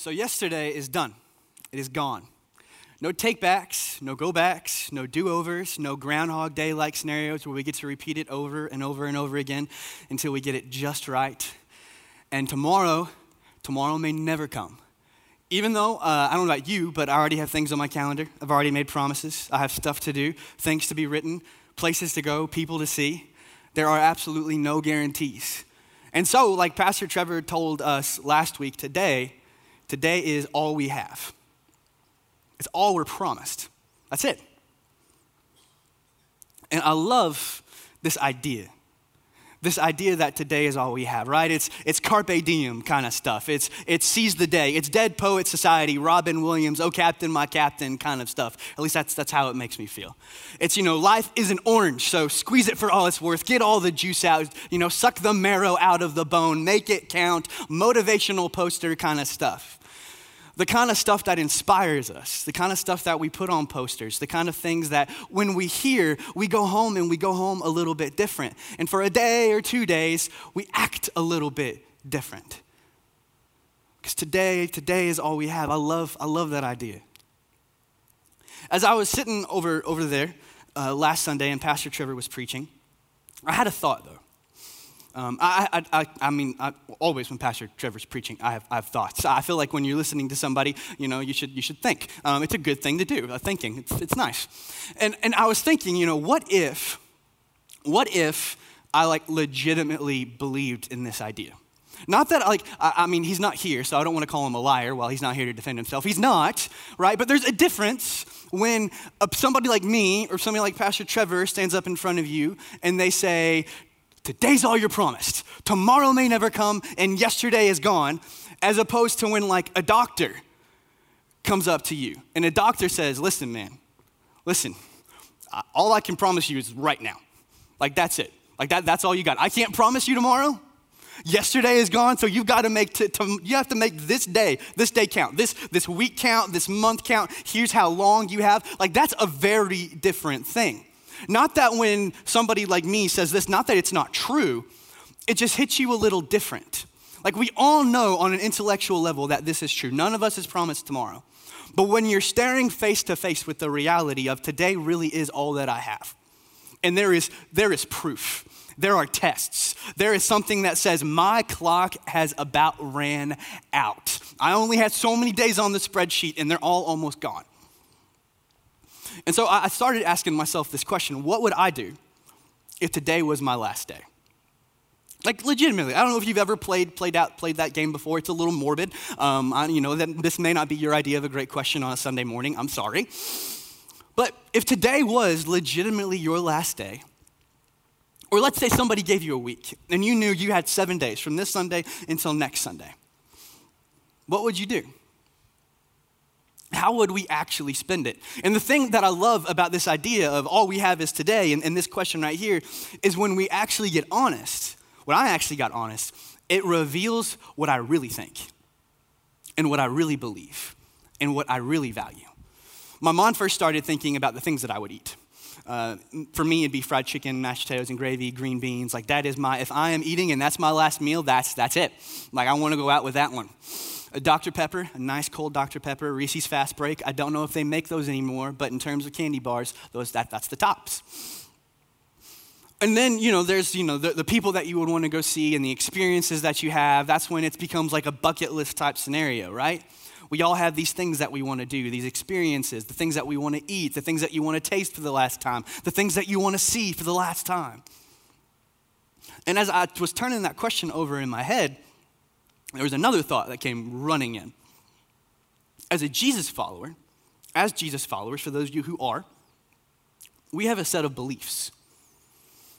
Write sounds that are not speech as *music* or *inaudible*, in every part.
So, yesterday is done, it is gone. No takebacks, no go backs, no do overs, no Groundhog Day like scenarios where we get to repeat it over and over and over again until we get it just right. And tomorrow, tomorrow may never come. Even though, uh, I don't know about you, but I already have things on my calendar. I've already made promises. I have stuff to do, things to be written, places to go, people to see. There are absolutely no guarantees. And so, like Pastor Trevor told us last week, today, today is all we have. It's all we're promised. That's it. And I love this idea this idea that today is all we have, right? It's, it's carpe diem kind of stuff. It's, it's seize the day. It's Dead Poet Society, Robin Williams, oh captain, my captain kind of stuff. At least that's, that's how it makes me feel. It's, you know, life is an orange, so squeeze it for all it's worth. Get all the juice out, you know, suck the marrow out of the bone, make it count, motivational poster kind of stuff the kind of stuff that inspires us, the kind of stuff that we put on posters, the kind of things that when we hear, we go home and we go home a little bit different. And for a day or two days, we act a little bit different. Because today, today is all we have. I love, I love that idea. As I was sitting over, over there uh, last Sunday and Pastor Trevor was preaching, I had a thought though. Um, I, I, I, mean, I, always when Pastor Trevor's preaching, I have, I have thoughts. I feel like when you're listening to somebody, you know, you should, you should think. Um, it's a good thing to do, uh, thinking. It's, it's nice. And, and I was thinking, you know, what if, what if I like legitimately believed in this idea? Not that, like, I, I mean, he's not here, so I don't want to call him a liar while he's not here to defend himself. He's not, right? But there's a difference when somebody like me or somebody like Pastor Trevor stands up in front of you and they say, Today's all you're promised. Tomorrow may never come, and yesterday is gone, as opposed to when, like, a doctor comes up to you and a doctor says, Listen, man, listen, all I can promise you is right now. Like, that's it. Like, that, that's all you got. I can't promise you tomorrow. Yesterday is gone, so you've got to make, t- to, you have to make this day, this day count, this, this week count, this month count. Here's how long you have. Like, that's a very different thing. Not that when somebody like me says this, not that it's not true, it just hits you a little different. Like we all know on an intellectual level that this is true. None of us is promised tomorrow. But when you're staring face to face with the reality of today really is all that I have, and there is, there is proof, there are tests, there is something that says my clock has about ran out. I only had so many days on the spreadsheet, and they're all almost gone. And so I started asking myself this question what would I do if today was my last day? Like legitimately, I don't know if you've ever played played out played that game before. It's a little morbid. Um, I, you know that this may not be your idea of a great question on a Sunday morning. I'm sorry, but if today was legitimately your last day, or let's say somebody gave you a week and you knew you had seven days from this Sunday until next Sunday, what would you do? How would we actually spend it? And the thing that I love about this idea of all we have is today, and, and, this question right here, is when we actually get honest, when I actually got honest, it reveals what I really think, and what I really believe, and what I really value. My mom first started thinking about the things that I would eat. Uh, for me, it'd be fried chicken, mashed potatoes, and gravy, green beans. Like that is my, if I am eating and that's my last meal, that's, that's it. Like I want to go out with that one a Dr. Pepper, a nice cold Dr. Pepper, Reese's Fast Break. I don't know if they make those anymore, but in terms of candy bars, those, that, that's the tops. And then, you know, there's, you know, the, the people that you would want to go see and the experiences that you have. That's when it becomes like a bucket list type scenario, right? We all have these things that we want to do, these experiences, the things that we want to eat, the things that you want to taste for the last time, the things that you want to see for the last time. And as I was turning that question over in my head, there was another thought that came running in. As a Jesus follower, as Jesus followers, for those of you who are, we have a set of beliefs.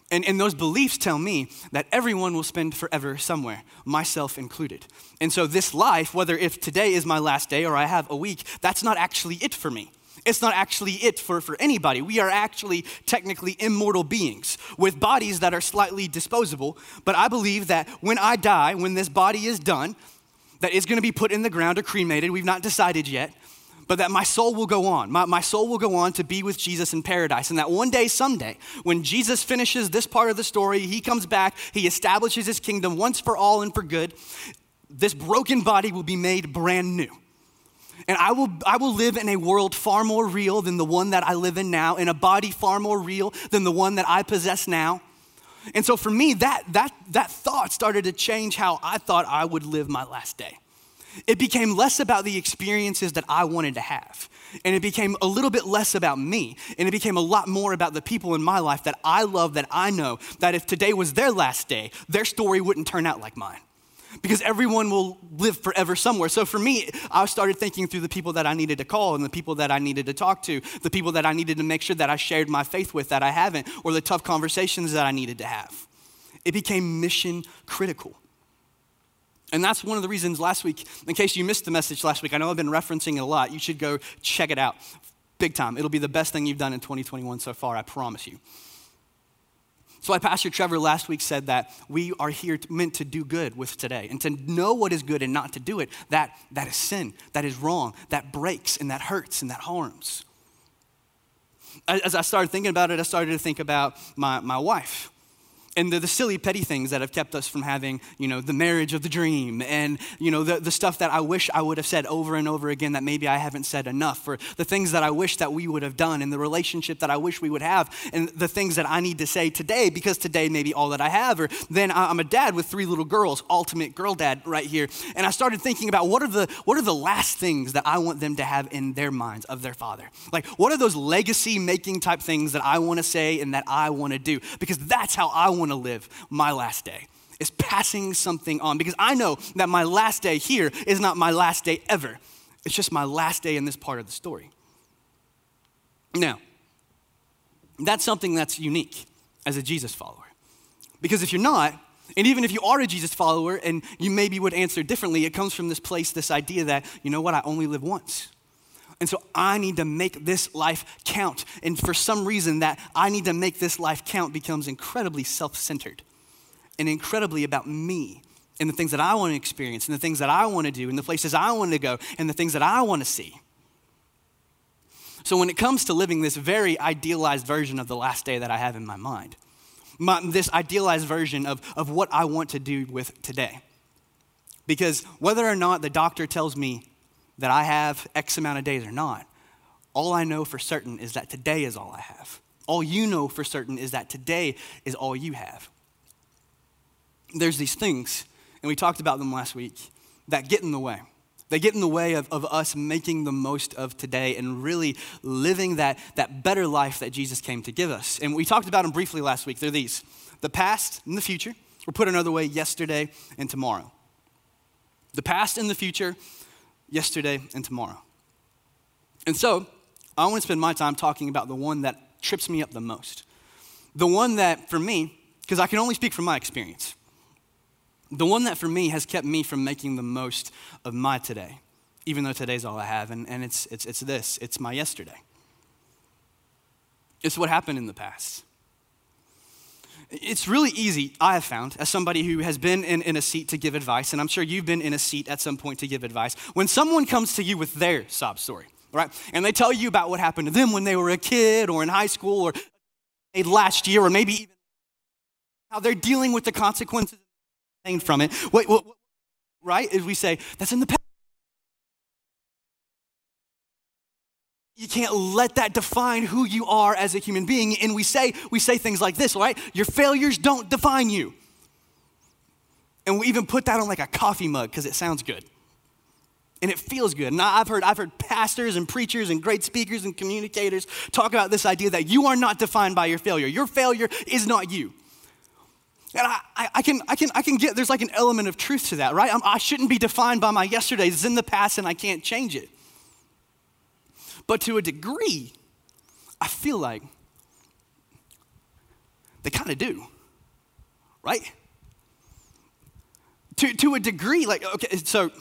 And, and those beliefs tell me that everyone will spend forever somewhere, myself included. And so, this life, whether if today is my last day or I have a week, that's not actually it for me. It's not actually it for, for anybody. We are actually technically immortal beings with bodies that are slightly disposable. But I believe that when I die, when this body is done, that it's going to be put in the ground or cremated. We've not decided yet. But that my soul will go on. My, my soul will go on to be with Jesus in paradise. And that one day, someday, when Jesus finishes this part of the story, he comes back, he establishes his kingdom once for all and for good this broken body will be made brand new. And I will, I will live in a world far more real than the one that I live in now, in a body far more real than the one that I possess now. And so for me, that, that, that thought started to change how I thought I would live my last day. It became less about the experiences that I wanted to have. And it became a little bit less about me. And it became a lot more about the people in my life that I love, that I know, that if today was their last day, their story wouldn't turn out like mine because everyone will live forever somewhere. So for me, I started thinking through the people that I needed to call and the people that I needed to talk to, the people that I needed to make sure that I shared my faith with that I haven't, or the tough conversations that I needed to have. It became mission critical. And that's one of the reasons last week, in case you missed the message last week, I know I've been referencing it a lot. You should go check it out big time. It'll be the best thing you've done in 2021 so far, I promise you. So, why Pastor Trevor last week said that we are here to, meant to do good with today and to know what is good and not to do it, that, that is sin, that is wrong, that breaks and that hurts and that harms. As I started thinking about it, I started to think about my, my wife and the, the, silly petty things that have kept us from having you know the marriage of the dream and you know the, the stuff that i wish i would have said over and over again that maybe i haven't said enough or the things that i wish that we would have done and the relationship that i wish we would have and the things that i need to say today because today may be all that i have or then i'm a dad with three little girls ultimate girl dad right here. And i started thinking about what are the what are the last things that i want them to have in their minds of their father? Like what are those legacy making type things that i want to say and that i want to do? Because that's how i want want to live my last day is passing something on because I know that my last day here is not my last day ever. It's just my last day in this part of the story. Now, that's something that's unique as a Jesus follower. Because if you're not, and even if you are a Jesus follower and you maybe would answer differently, it comes from this place, this idea that, you know what, I only live once. And so I need to make this life count. And for some reason, that I need to make this life count becomes incredibly self centered and incredibly about me and the things that I want to experience and the things that I want to do and the places I want to go and the things that I want to see. So when it comes to living this very idealized version of the last day that I have in my mind, my, this idealized version of, of what I want to do with today. Because whether or not the doctor tells me that I have X amount of days or not. All I know for certain is that today is all I have. All you know for certain is that today is all you have. There's these things, and we talked about them last week, that get in the way. They get in the way of, of us making the most of today and really living that, that better life that Jesus came to give us. And we talked about them briefly last week. They're these the past and the future, or put another way, yesterday and tomorrow. The past and the future, yesterday, and tomorrow. And so, I want to spend my time talking about the one that trips me up the most. The one that, for me, because I can only speak from my experience, the one that for me has kept me from making the most of my today, even though today's all I have, and, and it's, it's, it's this it's my yesterday. It's what happened in the past. It's really easy, I have found, as somebody who has been in, in a seat to give advice, and I'm sure you've been in a seat at some point to give advice, when someone comes to you with their sob story, right? And they tell you about what happened to them when they were a kid or in high school or last year or maybe even how they're dealing with the consequences from it. Wait, what, right? As we say, that's in the past. You can't let that define who you are as a human being. And we say, we say things like this, right? Your failures don't define you. And we even put that on like a coffee mug because it sounds good. And it feels good. And I've heard, I've heard pastors and preachers and great speakers and communicators talk about this idea that you are not defined by your failure. Your failure is not you. And I, I, can, I, can, I can get, there's like an element of truth to that, right? I'm, I should not be defined by my yesterdays. It's in the past and I can't change it. But to a degree, I feel like they kind of do, right? To, to a degree, like, okay, so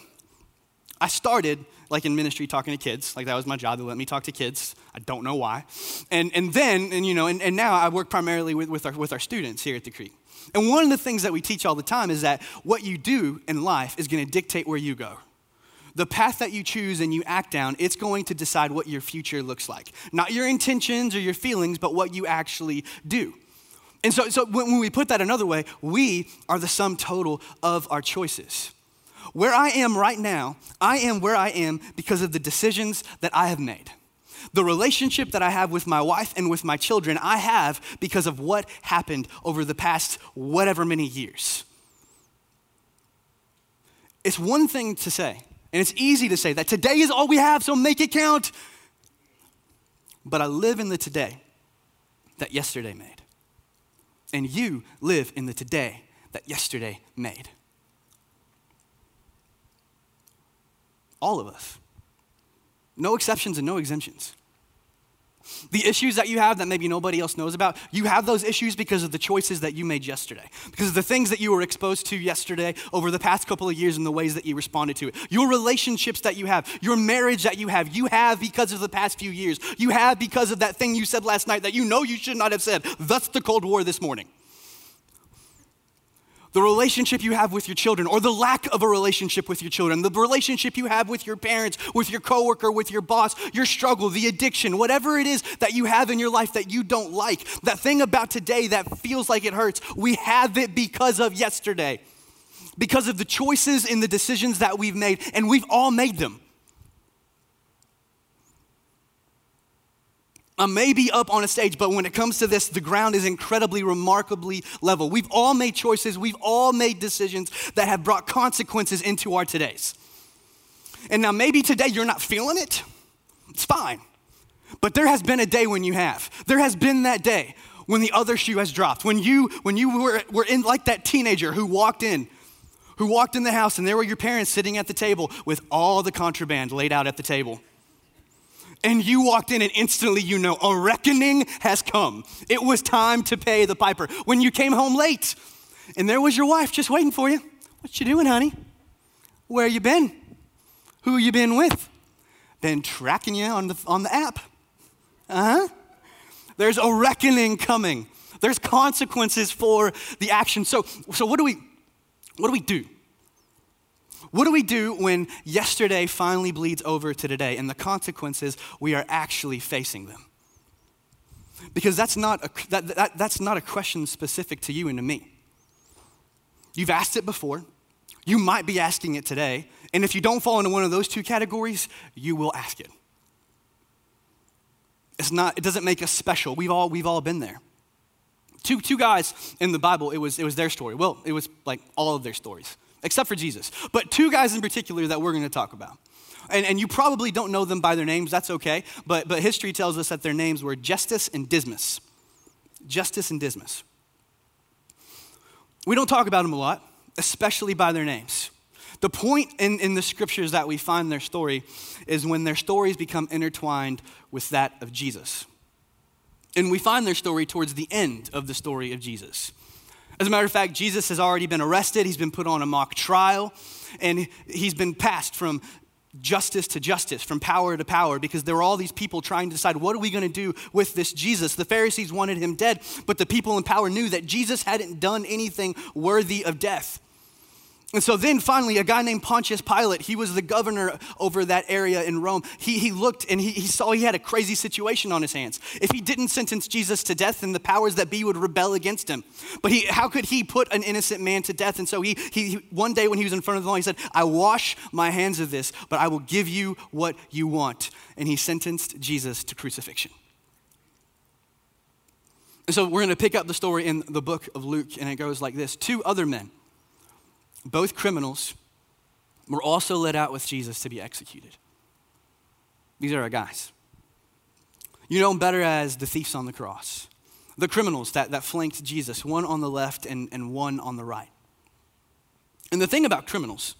I started like in ministry talking to kids. Like that was my job. They let me talk to kids. I don't know why. And, and then, and you know, and, and now I work primarily with, with, our, with our students here at the Creek. And one of the things that we teach all the time is that what you do in life is going to dictate where you go the path that you choose and you act down, it's going to decide what your future looks like. Not your intentions or your feelings, but what you actually do. And so, so when we put that another way, we are the sum total of our choices. Where I am right now, I am where I am because of the decisions that I have made. The relationship that I have with my wife and with my children, I have because of what happened over the past whatever many years. It's one thing to say, and it's easy to say that today is all we have, so make it count. But I live in the today that yesterday made. And you live in the today that yesterday made. All of us. No exceptions and no exemptions. The issues that you have that maybe nobody else knows about, you have those issues because of the choices that you made yesterday, because of the things that you were exposed to yesterday over the past couple of years and the ways that you responded to it. Your relationships that you have, your marriage that you have, you have because of the past few years. You have because of that thing you said last night that you know you should not have said. That's the Cold War this morning the relationship you have with your children or the lack of a relationship with your children, the relationship you have with your parents, with your coworker, with your boss, your struggle, the addiction, whatever it is that you have in your life that you don't like, that thing about today that feels like it hurts, we have it because of yesterday. Because of the choices and the decisions that we've made, and we've all made them. Uh, I may be up on a stage, but when it comes to this, the ground is incredibly, remarkably level. We've all made choices, we've all made decisions that have brought consequences into our todays. And now, maybe today you're not feeling it. It's fine. But there has been a day when you have. There has been that day when the other shoe has dropped. When you, when you were, were in like that teenager who walked in, who walked in the house and there were your parents sitting at the table with all the contraband laid out at the table and you walked in and instantly you know a reckoning has come. It was time to pay the piper. When you came home late and there was your wife just waiting for you. What you doing, honey? Where you been? Who you been with? Been tracking you on the, on the app. Uh-huh. There's a reckoning coming. There's consequences for the action. So, so what do we what do we do? What do we do when yesterday finally bleeds over to today and the consequences, we are actually facing them? Because that's not a, that, that, that's not a question specific to you and to me. You've asked it before. You might be asking it today. And if you don't fall into one of those two categories, you will ask it. It's not, it doesn't make us special. We've all, we've all been there. Two, two guys in the Bible, it was, it was their story. Well, it was like all of their stories except for Jesus. But two guys in particular that we're going to talk about. And, and you probably don't know them by their names, that's okay. But, but history tells us that their names were Gestas and Dismas. Gestas and Dismas. We don't talk about them a lot, especially by their names. The point in, in the scriptures that we find their story is when their stories become intertwined with that of Jesus. And we find their story towards the end of the story of Jesus. As a matter of fact, Jesus has already been arrested, he's been put on a mock trial, and he's been passed from justice to justice, from power to power, because there were all these people trying to decide what are we going to do with this Jesus. The Pharisees wanted him dead, but the people in power knew that Jesus hadn't done anything worthy of death. And so then finally, a guy named Pontius Pilate, he was the governor over that area in Rome. He, he looked and he, he saw he had a crazy situation on his hands. If he didn't sentence Jesus to death, then the powers that be would rebel against him. But he, how could he put an innocent man to death? And so he, he, one day when he was in front of the law, he said, I wash my hands of this, but I will give you what you want. And he sentenced Jesus to crucifixion. And so we're going to pick up the story in the book of Luke, and it goes like this Two other men both criminals, were also led out with Jesus to be executed. These are our guys. You know them better as the thieves on the cross, the criminals that, that flanked Jesus, one on the left and, and one on the right. And the thing about criminals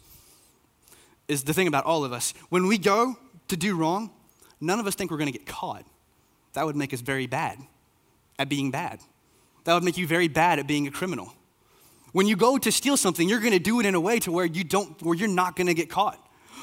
is the thing about all of us. When we go to do wrong, none of us think we're going to get caught. That would make us very bad at being bad. That would make you very bad at being a criminal. When you go to steal something, you're going to do it in a way to where you don't where you're not going to get caught.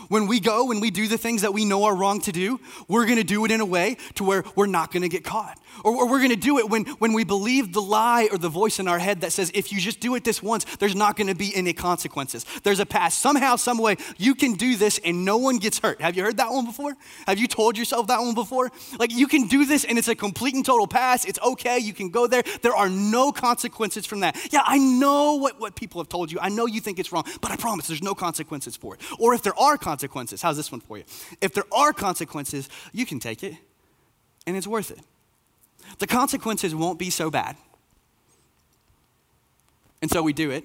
When we go and we do the things that we know are wrong to do, we're going to do it in a way to where we're not going to get caught. Or, or we're going to do it when, when we believe the lie or the voice in our head that says, if you just do it this once, there's not going to be any consequences. There's a pass. Somehow, some way, you can do this and no one gets hurt. Have you heard that one before? Have you told yourself that one before? Like, you can do this and it's a complete and total pass. It's okay. You can go there. There are no consequences from that. Yeah, I know what, what people have told you. I know you think it's wrong, but I promise there's no consequences for it. Or if there are consequences, how's this one for you? If there are consequences, you can take it and it's worth it the consequences won't be so bad. And so we do it.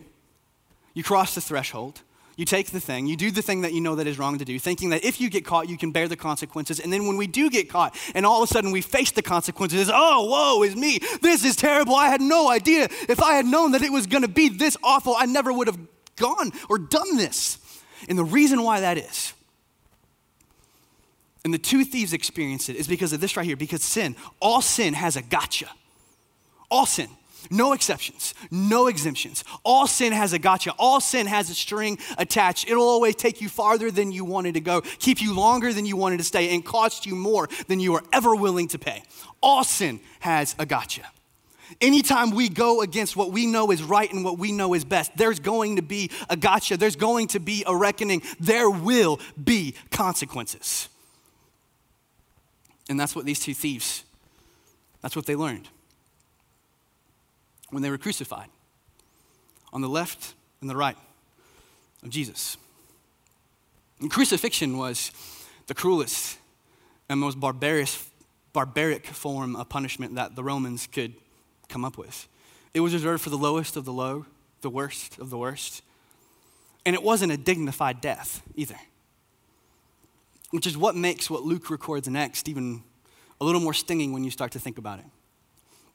You cross the threshold. You take the thing, you do the thing that you know that is wrong to do, thinking that if you get caught, you can bear the consequences. And then when we do get caught, and all of a sudden we face the consequences, oh, whoa, is me. This is terrible. I had no idea. If I had known that it was going to be this awful, I never would have gone or done this. And the reason why that is and the two thieves experienced it is because of this right here, because sin, all sin has a gotcha. All sin. No exceptions, no exemptions. All sin has a gotcha. All sin has a string attached. It'll always take you farther than you wanted to go, keep you longer than you wanted to stay, and cost you more than you are ever willing to pay. All sin has a gotcha. Anytime we go against what we know is right and what we know is best, there's going to be a gotcha. There's going to be a reckoning. There will be consequences. And that's what these two thieves, that's what they learned when they were crucified on the left and the right of Jesus. And crucifixion was the cruelest and most barbarous, barbaric form of punishment that the Romans could come up with. It was reserved for the lowest of the low, the worst of the worst. And it wasn't a dignified death either which is what makes what Luke records next even a little more stinging when you start to think about it.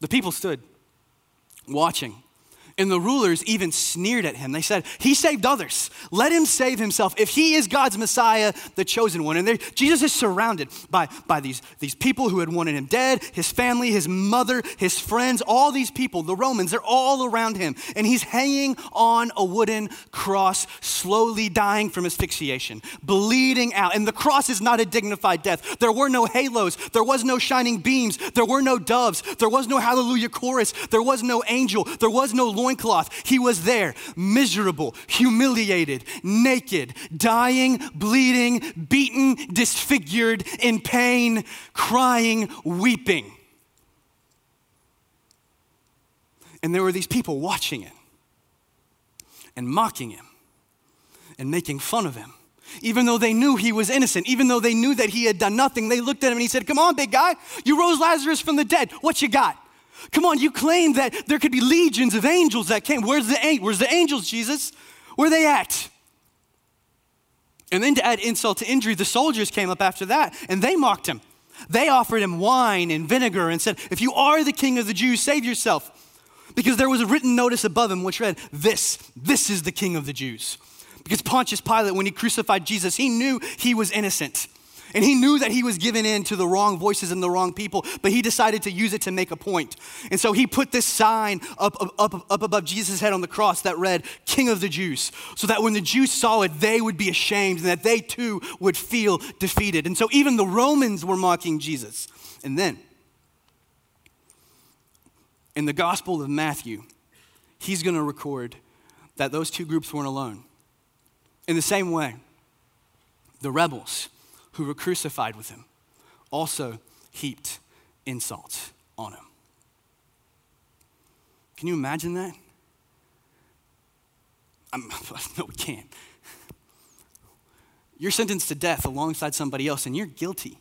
The people stood watching and the rulers even sneered at him. They said, He saved others. Let him save himself. If he is God's Messiah, the chosen one. And Jesus is surrounded by, by these, these people who had wanted him dead his family, his mother, his friends, all these people, the Romans, they're all around him. And he's hanging on a wooden cross, slowly dying from asphyxiation, bleeding out. And the cross is not a dignified death. There were no halos, there was no shining beams, there were no doves, there was no hallelujah chorus, there was no angel, there was no loincloth. He was there, miserable, humiliated, naked, dying, bleeding, beaten, disfigured, in pain, crying, weeping. And there were these people watching it and mocking him and making fun of him. Even though they knew he was innocent, even though they knew that he had done nothing, they looked at him and he said, Come on, big guy, you rose Lazarus from the dead. What you got? Come on, you claim that there could be legions of angels that came. Where's the, where's the angels, Jesus? Where are they at? And then to add insult to injury, the soldiers came up after that and they mocked him. They offered him wine and vinegar and said, If you are the king of the Jews, save yourself. Because there was a written notice above him which read, This, this is the king of the Jews. Because Pontius Pilate, when he crucified Jesus, he knew he was innocent. And he knew that he was giving in to the wrong voices and the wrong people, but he decided to use it to make a point. And so he put this sign up, up, up, above Jesus' head on the cross that read, King of the Jews, so that when the Jews saw it, they would be ashamed and that they too would feel defeated. And so even the Romans were mocking Jesus. And then, in the Gospel of Matthew, he's going to record that those two groups weren't alone. In the same way, the rebels, who were crucified with him also heaped insults on him. Can you imagine that? I'm, *laughs* no, we can't. You're sentenced to death alongside somebody else, and you're guilty.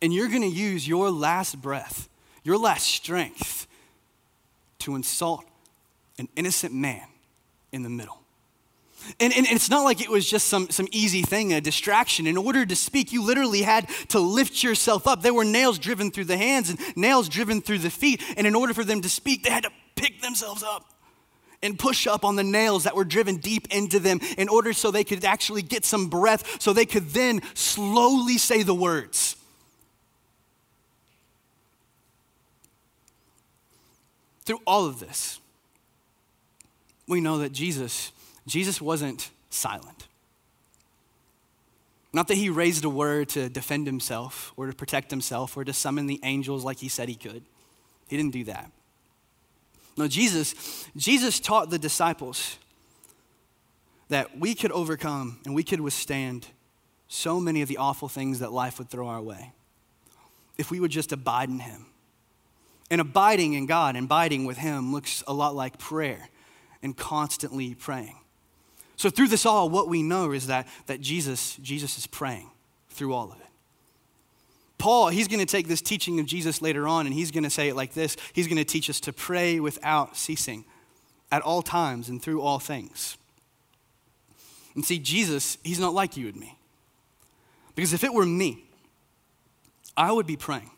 And you're going to use your last breath, your last strength, to insult an innocent man in the middle. And, and, it's not like it was just some, some easy thing, a distraction. In order to speak, you literally had to lift yourself up. There were nails driven through the hands and nails driven through the feet. And in order for them to speak, they had to pick themselves up and push up on the nails that were driven deep into them in order so they could actually get some breath, so they could then slowly say the words. Through all of this, we know that Jesus Jesus wasn't silent. Not that he raised a word to defend himself or to protect himself or to summon the angels like he said he could. He didn't do that. No, Jesus, Jesus taught the disciples that we could overcome and we could withstand so many of the awful things that life would throw our way if we would just abide in him. And abiding in God and abiding with him looks a lot like prayer and constantly praying. So through this all, what we know is that, that Jesus, Jesus is praying through all of it. Paul, he's going to take this teaching of Jesus later on and he's going to say it like this He's going to teach us to pray without ceasing at all times and through all things. And see, Jesus, he's not like you and me. Because if it were me, I would be praying,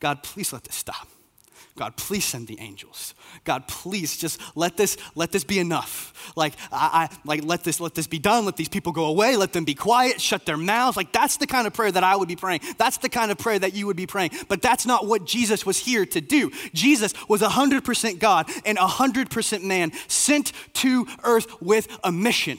God, please let this stop. God, please send the angels. God, please just let this let this be enough. Like I, I, like let this let this be done. Let these people go away. Let them be quiet. Shut their mouths. Like that's the kind of prayer that I would be praying. That's the kind of prayer that you would be praying. But that's not what Jesus was here to do. Jesus was 100% God and 100% man sent to earth with a mission.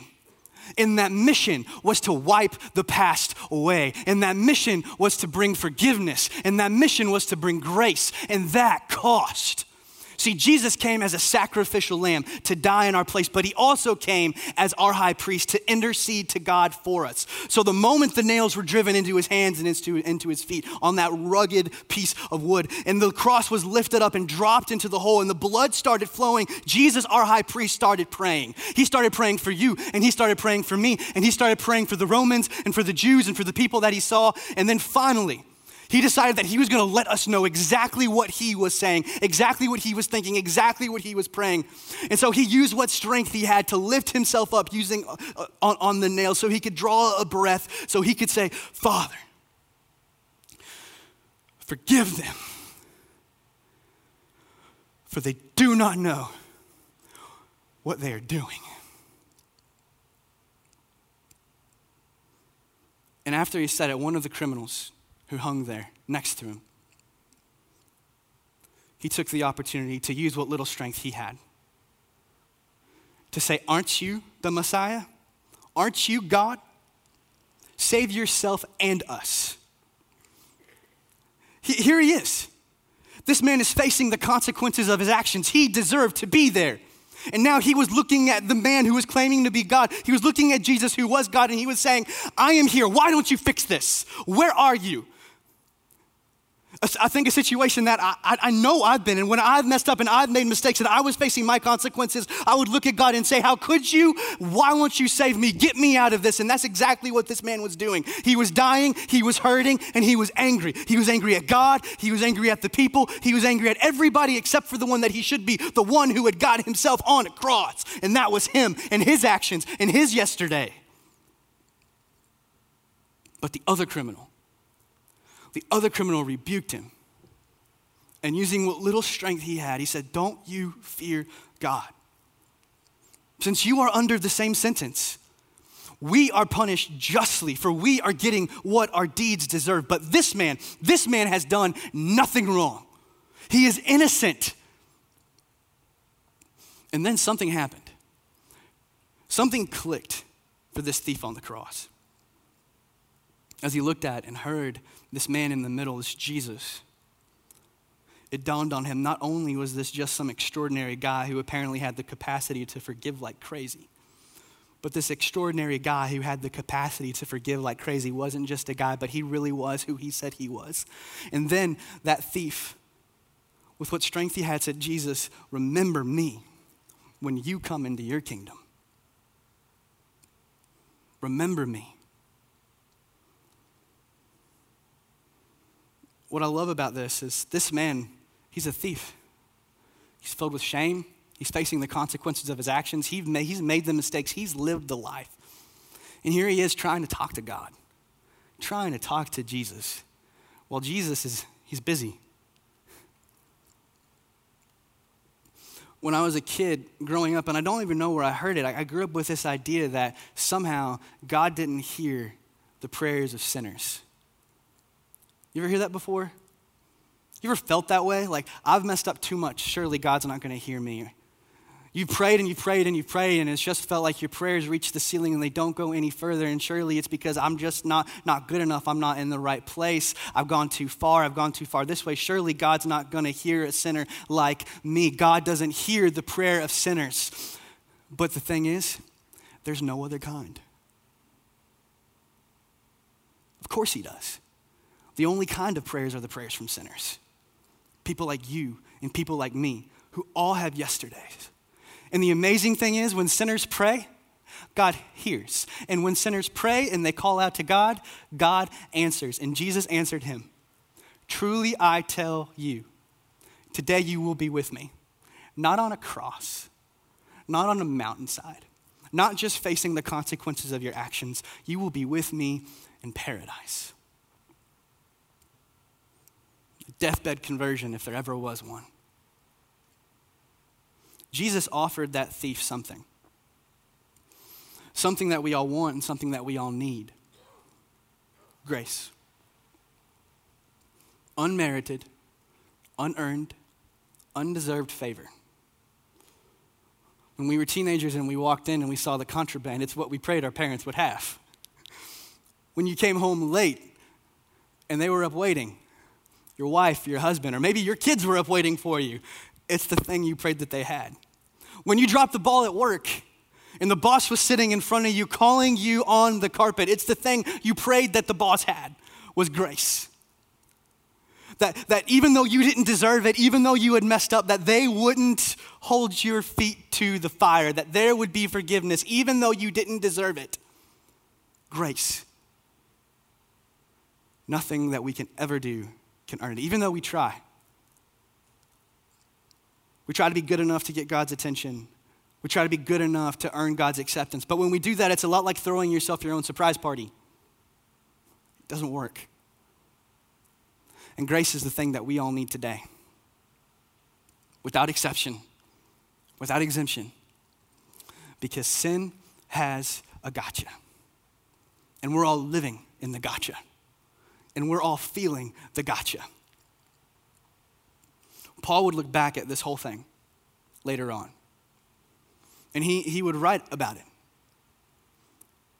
And that mission was to wipe the past away. And that mission was to bring forgiveness. And that mission was to bring grace. And that cost. See, Jesus came as a sacrificial lamb to die in our place, but he also came as our high priest to intercede to God for us. So the moment the nails were driven into his hands and into, into his feet on that rugged piece of wood, and the cross was lifted up and dropped into the hole, and the blood started flowing, Jesus, our high priest, started praying. He started praying for you, and he started praying for me, and he started praying for the Romans and for the Jews and for the people that he saw. And then finally, he decided that he was going to let us know exactly what he was saying, exactly what he was thinking, exactly what he was praying. And so he used what strength he had to lift himself up using uh, on, on the nail so he could draw a breath, so he could say, Father, forgive them, for they do not know what they are doing. And after he said it, one of the criminals who hung there next to him. He took the opportunity to use what little strength he had to say, Aren't you the Messiah? Aren't you God? Save yourself and us. Here he is. This man is facing the consequences of his actions. He deserved to be there. And now he was looking at the man who was claiming to be God. He was looking at Jesus, who was God, and he was saying, I am here. Why don't you fix this? Where are you? I think a situation that I, I, know I've been in, when I've messed up and I've made mistakes and I was facing my consequences, I would look at God and say, How could you? Why won't you save me? Get me out of this. And that's exactly what this man was doing. He was dying, he was hurting, and he was angry. He was angry at God, he was angry at the people, he was angry at everybody except for the one that he should be, the one who had got himself on a cross. And that was him and his actions and his yesterday. But the other criminal, the other criminal rebuked him. And using what little strength he had, he said, Don't you fear God. Since you are under the same sentence, we are punished justly, for we are getting what our deeds deserve. But this man, this man has done nothing wrong. He is innocent. And then something happened. Something clicked for this thief on the cross. As he looked at and heard this man in the middle, this Jesus, it dawned on him not only was this just some extraordinary guy who apparently had the capacity to forgive like crazy, but this extraordinary guy who had the capacity to forgive like crazy wasn't just a guy, but he really was who he said he was. And then that thief, with what strength he had, said, Jesus, remember me when you come into your kingdom. Remember me. What I love about this is this man, he's a thief. He's filled with shame. He's facing the consequences of his actions. He made, he's made the mistakes. He's lived the life. And here he is trying to talk to God, trying to talk to Jesus. While Jesus is, he's busy. When I was a kid growing up, and I don't even know where I heard it, I, I grew up with this idea that somehow God didn't hear the prayers of sinners. You ever hear that before? You ever felt that way? Like, I've messed up too much. Surely God's not going to hear me. You prayed and you prayed and you prayed, and it's just felt like your prayers reach the ceiling and they don't go any further. And surely it's because I'm just not, not good enough. I'm not in the right place. I've gone too far. I've gone too far this way. Surely God's not going to hear a sinner like me. God doesn't hear the prayer of sinners. But the thing is, there's no other kind. Of course, He does. The only kind of prayers are the prayers from sinners. People like you and people like me who all have yesterdays and the amazing thing is, when sinners pray, God hears. And when sinners pray and they call out to God, God answers. And Jesus answered him Truly I tell you, today you will be with me, not on a cross, not on a mountainside, not just facing the consequences of your actions. You will be with me in paradise. Deathbed conversion, if there ever was one. Jesus offered that thief something. Something that we all want and something that we all need grace. Unmerited, unearned, undeserved favor. When we were teenagers and we walked in and we saw the contraband, it's what we prayed our parents would have. *laughs* When you came home late and they were up waiting, your wife, your husband, or maybe your kids were up waiting for you, it's the thing you prayed that they had. When you dropped the ball at work and the boss was sitting in front of you calling you on the carpet, it's the thing you prayed that the boss had was grace. That, that even though you didn't deserve it, even though you had messed up, that they wouldn't hold your feet to the fire, that there would be forgiveness, even though you didn't deserve it. Grace. Nothing that we can ever do can earn it, even though we try. We try to be good enough to get God's attention. We try to be good enough to earn God's acceptance. But when we do that, it's a lot like throwing yourself your own surprise party. It doesn't work. And grace is the thing that we all need today. Without exception, without exemption. Because sin has a gotcha. And we're all living in the gotcha. And we're all feeling the gotcha. Paul would look back at this whole thing later on. And he, he would write about it.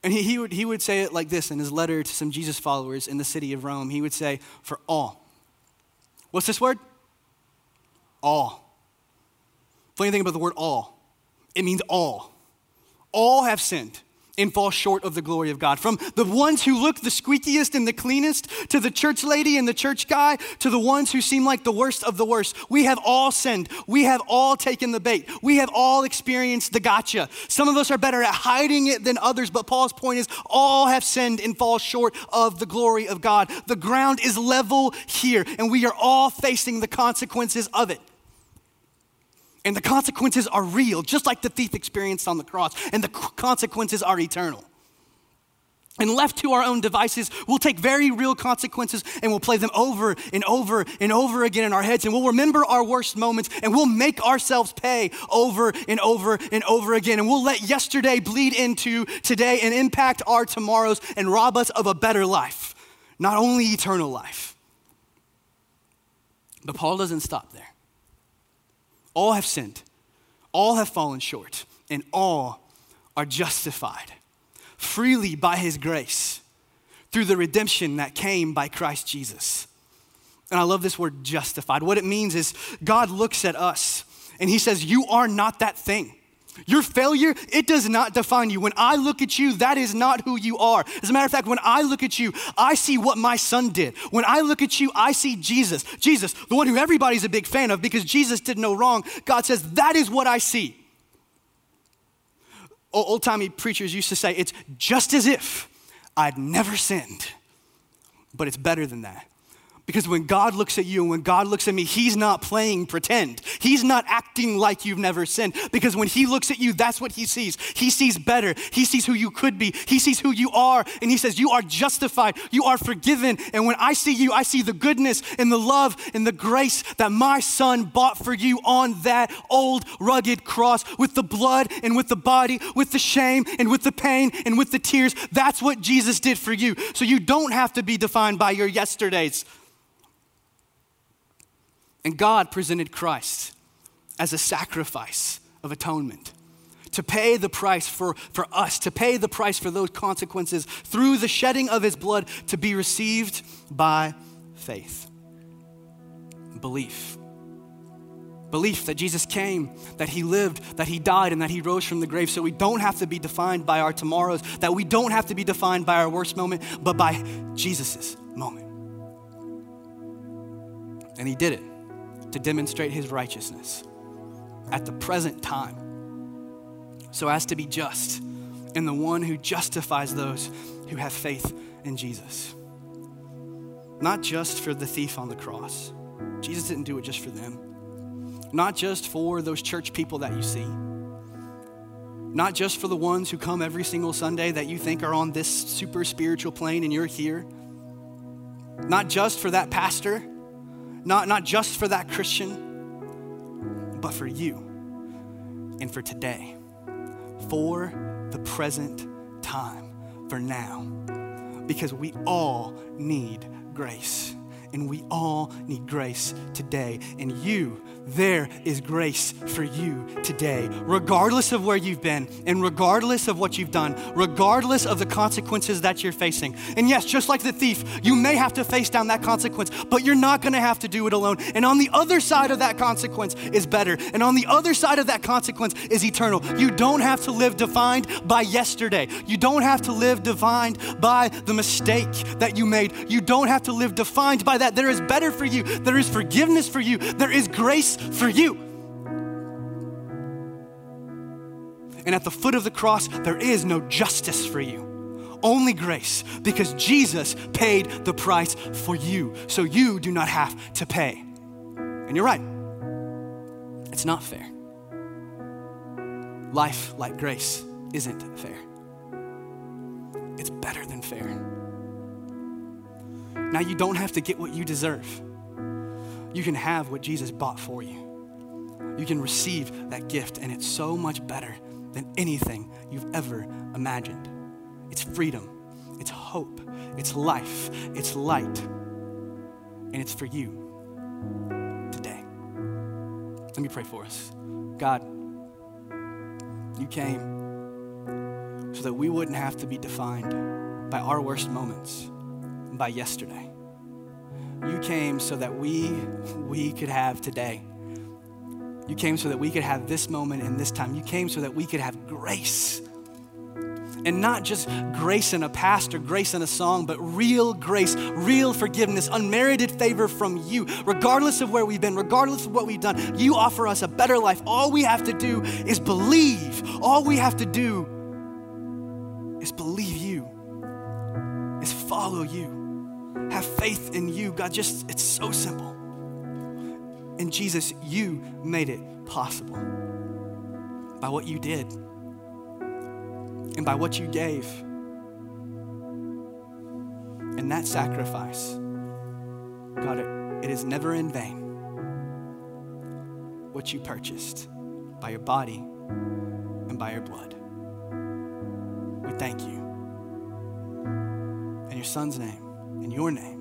And he, he, would, he would say it like this in his letter to some Jesus followers in the city of Rome. He would say, For all. What's this word? All. Funny thing about the word all, it means all. All have sinned and fall short of the glory of God. From the ones who look the squeakiest and the cleanest, to the church lady and the church guy, to the ones who seem like the worst of the worst. We have all sinned. We have all taken the bait. We have all experienced the gotcha. Some of us are better at hiding it than others, but Paul's point is all have sinned and fall short of the glory of God. The ground is level here, and we are all facing the consequences of it. And the consequences are real, just like the thief experienced on the cross, and the consequences are eternal. And left to our own devices, we'll take very real consequences and we'll play them over and over and over again in our heads. And we'll remember our worst moments and we'll make ourselves pay over and over and over again. And we'll let yesterday bleed into today and impact our tomorrows and rob us of a better life, not only eternal life. But Paul doesn't stop there. All have sinned, all have fallen short, and all are justified freely by his grace through the redemption that came by Christ Jesus. And I love this word justified. What it means is God looks at us and he says, You are not that thing. Your failure, it does not define you. When I look at you, that is not who you are. As a matter of fact, when I look at you, I see what my son did. When I look at you, I see Jesus. Jesus, the one who everybody's a big fan of because Jesus did no wrong. God says, That is what I see. Old timey preachers used to say, It's just as if I'd never sinned, but it's better than that. Because when God looks at you and when God looks at me, He's not playing pretend. He's not acting like you've never sinned. Because when He looks at you, that's what He sees. He sees better. He sees who you could be. He sees who you are. And He says, You are justified. You are forgiven. And when I see you, I see the goodness and the love and the grace that my Son bought for you on that old rugged cross with the blood and with the body, with the shame and with the pain and with the tears. That's what Jesus did for you. So you don't have to be defined by your yesterdays. And God presented Christ as a sacrifice of atonement, to pay the price for, for us, to pay the price for those consequences through the shedding of his blood to be received by faith. Belief. Belief that Jesus came, that he lived, that he died, and that he rose from the grave so we don't have to be defined by our tomorrows, that we don't have to be defined by our worst moment, but by Jesus' moment. And he did it to demonstrate his righteousness at the present time, so as to be just and the one who justifies those who have faith in Jesus. Not just for the thief on the cross, Jesus didn't do it just for them. Not just for those church people that you see, not just for the ones who come every single Sunday that you think are on this super spiritual plane and you're here, not just for that pastor, not, not just for that Christian, but for you and for today, for the present time, for now, because we all need grace and we all need grace today. And you there is grace for you today, regardless of where you've been and regardless of what you've done, regardless of the consequences that you're facing. And yes, just like the thief, you may have to face down that consequence, but you're not gonna have to do it alone. And on the other side of that consequence is better. And on the other side of that consequence is eternal. You don't have to live defined by yesterday. You don't have to live defined by the mistake that you made. You don't have to live defined by that. There is better for you, there is forgiveness for you, there is grace for you. And at the foot of the cross, there is no justice for you, only grace, because Jesus paid the price for you, so you do not have to pay. And you're right, it's not fair. Life like grace isn't fair, it's better than fair. Now, you don't have to get what you deserve you can have what Jesus bought for you. You can receive that gift, and it's so much better than anything you've ever imagined. It's freedom, it's hope, it's life, it's light, and it's for you today. Let me pray for us. God, you came so that we wouldn't have to be defined by our worst moments, by yesterday. You came so that we, we could have today. You came so that we could have this moment and this time. You came so that we could have grace. And not just grace in a past or grace in a song, but real grace, real forgiveness, unmerited favor from you. Regardless of where we've been, regardless of what we've done, you offer us a better life. All we have to do is believe. All we have to do is believe you, is follow you have faith in you. God, just, it's so simple. And Jesus, you made it possible by what you did and by what you gave. And that sacrifice, God, it, it is never in vain what you purchased by your body and by your blood. We thank you. In your son's name in your name.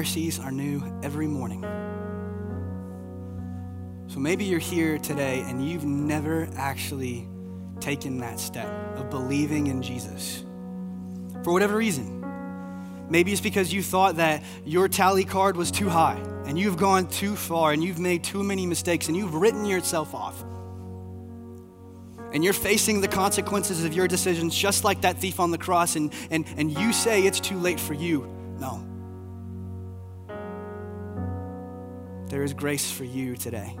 Mercies are new every morning. So maybe you're here today and you've never actually taken that step of believing in Jesus for whatever reason. Maybe it's because you thought that your tally card was too high and you've gone too far and you've made too many mistakes and you've written yourself off. And you're facing the consequences of your decisions just like that thief on the cross, and, and, and you say it's too late for you. No. There is grace for you today.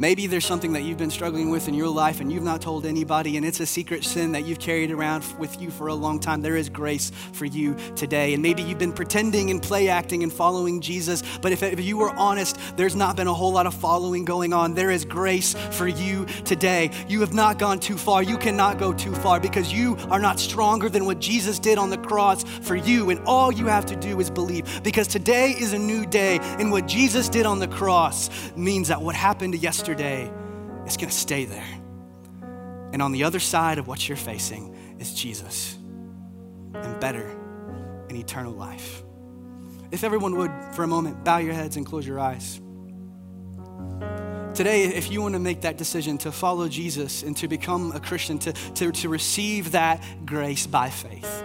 Maybe there's something that you've been struggling with in your life and you've not told anybody, and it's a secret sin that you've carried around with you for a long time. There is grace for you today. And maybe you've been pretending and play acting and following Jesus, but if, if you were honest, there's not been a whole lot of following going on. There is grace for you today. You have not gone too far. You cannot go too far because you are not stronger than what Jesus did on the cross for you. And all you have to do is believe because today is a new day. And what Jesus did on the cross means that what happened yesterday yesterday it's going to stay there. And on the other side of what you're facing is Jesus and better and eternal life. If everyone would, for a moment, bow your heads and close your eyes. Today, if you want to make that decision to follow Jesus and to become a Christian, to, to, to receive that grace by faith,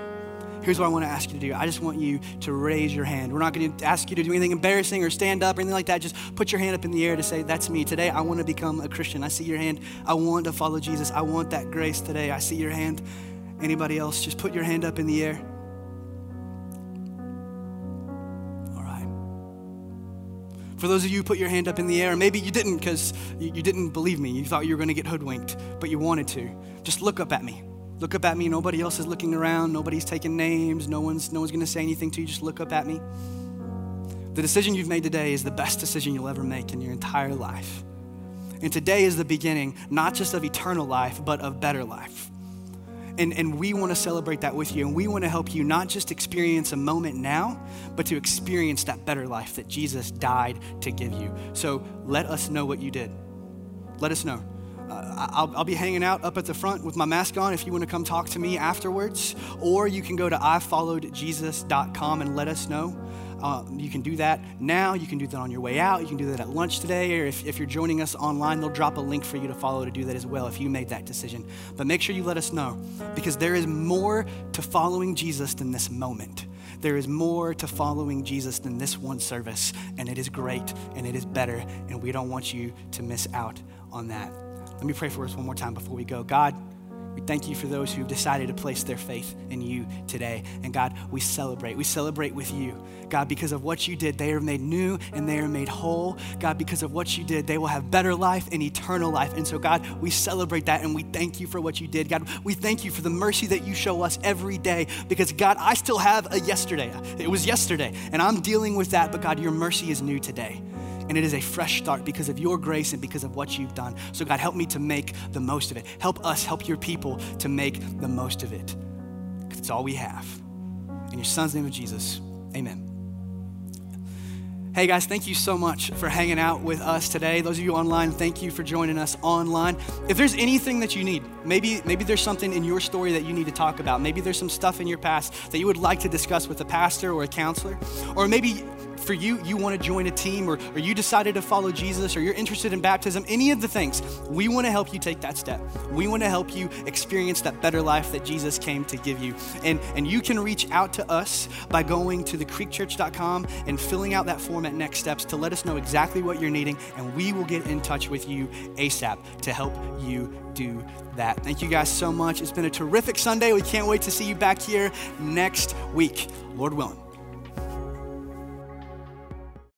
here's what I want to ask you to do. I just want you to raise your hand. We're not going to ask you to do anything embarrassing or stand up or anything like that. Just put your hand up in the air to say, That's me. Today, I want to become a Christian. I see your hand. I want to follow Jesus. I want that grace today. I see your hand. Anybody else? Just put your hand up in the air. All right. For those of you who put your hand up in the air, maybe you didn't because you didn't believe me. You thought you were going to get hoodwinked, but you wanted to. Just look up at me. Look up at me. Nobody else is looking around. Nobody's taking names. No one's, no one's going to say anything to you. Just look up at me. The decision you've made today is the best decision you'll ever make in your entire life. And today is the beginning, not just of eternal life, but of better life. And, and we want to celebrate that with you. And we want to help you not just experience a moment now, but to experience that better life that Jesus died to give you. So let us know what you did. Let us know uh, I'll, I'll, be hanging out up at the front with my mask on if you want to come talk to me afterwards. Or you can go to ifollowedjesus.com and let us know. Uh, you can do that now. You can do that on your way out. You can do that at lunch today. Or if, if you're joining us online, they'll drop a link for you to follow to do that as well if you made that decision. But make sure you let us know because there is more to following Jesus than this moment. There is more to following Jesus than this one service, and it is great and it is better, and we don't want you to miss out on that. Let me pray for us one more time before we go. God, we thank you for those who've decided to place their faith in you today. And God, we celebrate. We celebrate with you. God, because of what you did, they are made new and they are made whole. God, because of what you did, they will have better life and eternal life. And so, God, we celebrate that and we thank you for what you did. God, we thank you for the mercy that you show us every day because, God, I still have a yesterday. It was yesterday, and I'm dealing with that, but God, your mercy is new today and it is a fresh start because of your grace and because of what you've done. So, God, help me to make the most of it. Help us, help your people to make the most of it. Because it's all we have. In your son's name of Jesus, amen. Hey guys, thank you so much for hanging out with us today. Those of you online, thank you for joining us online. If there's anything that you need, maybe maybe there's something in your story that you need to talk about. Maybe there's some stuff in your past that you would like to discuss with a pastor or a counselor, or maybe for you, you want to join a team or, or you decided to follow Jesus or you're interested in baptism, any of the things, we want to help you take that step. We want to help you experience that better life that Jesus came to give you. And, and you can reach out to us by going to thecreekchurch.com and filling out that form at Next Steps to let us know exactly what you're needing, and we will get in touch with you ASAP to help you do that. Thank you guys so much. It's been a terrific Sunday. We can't wait to see you back here next week, Lord willing.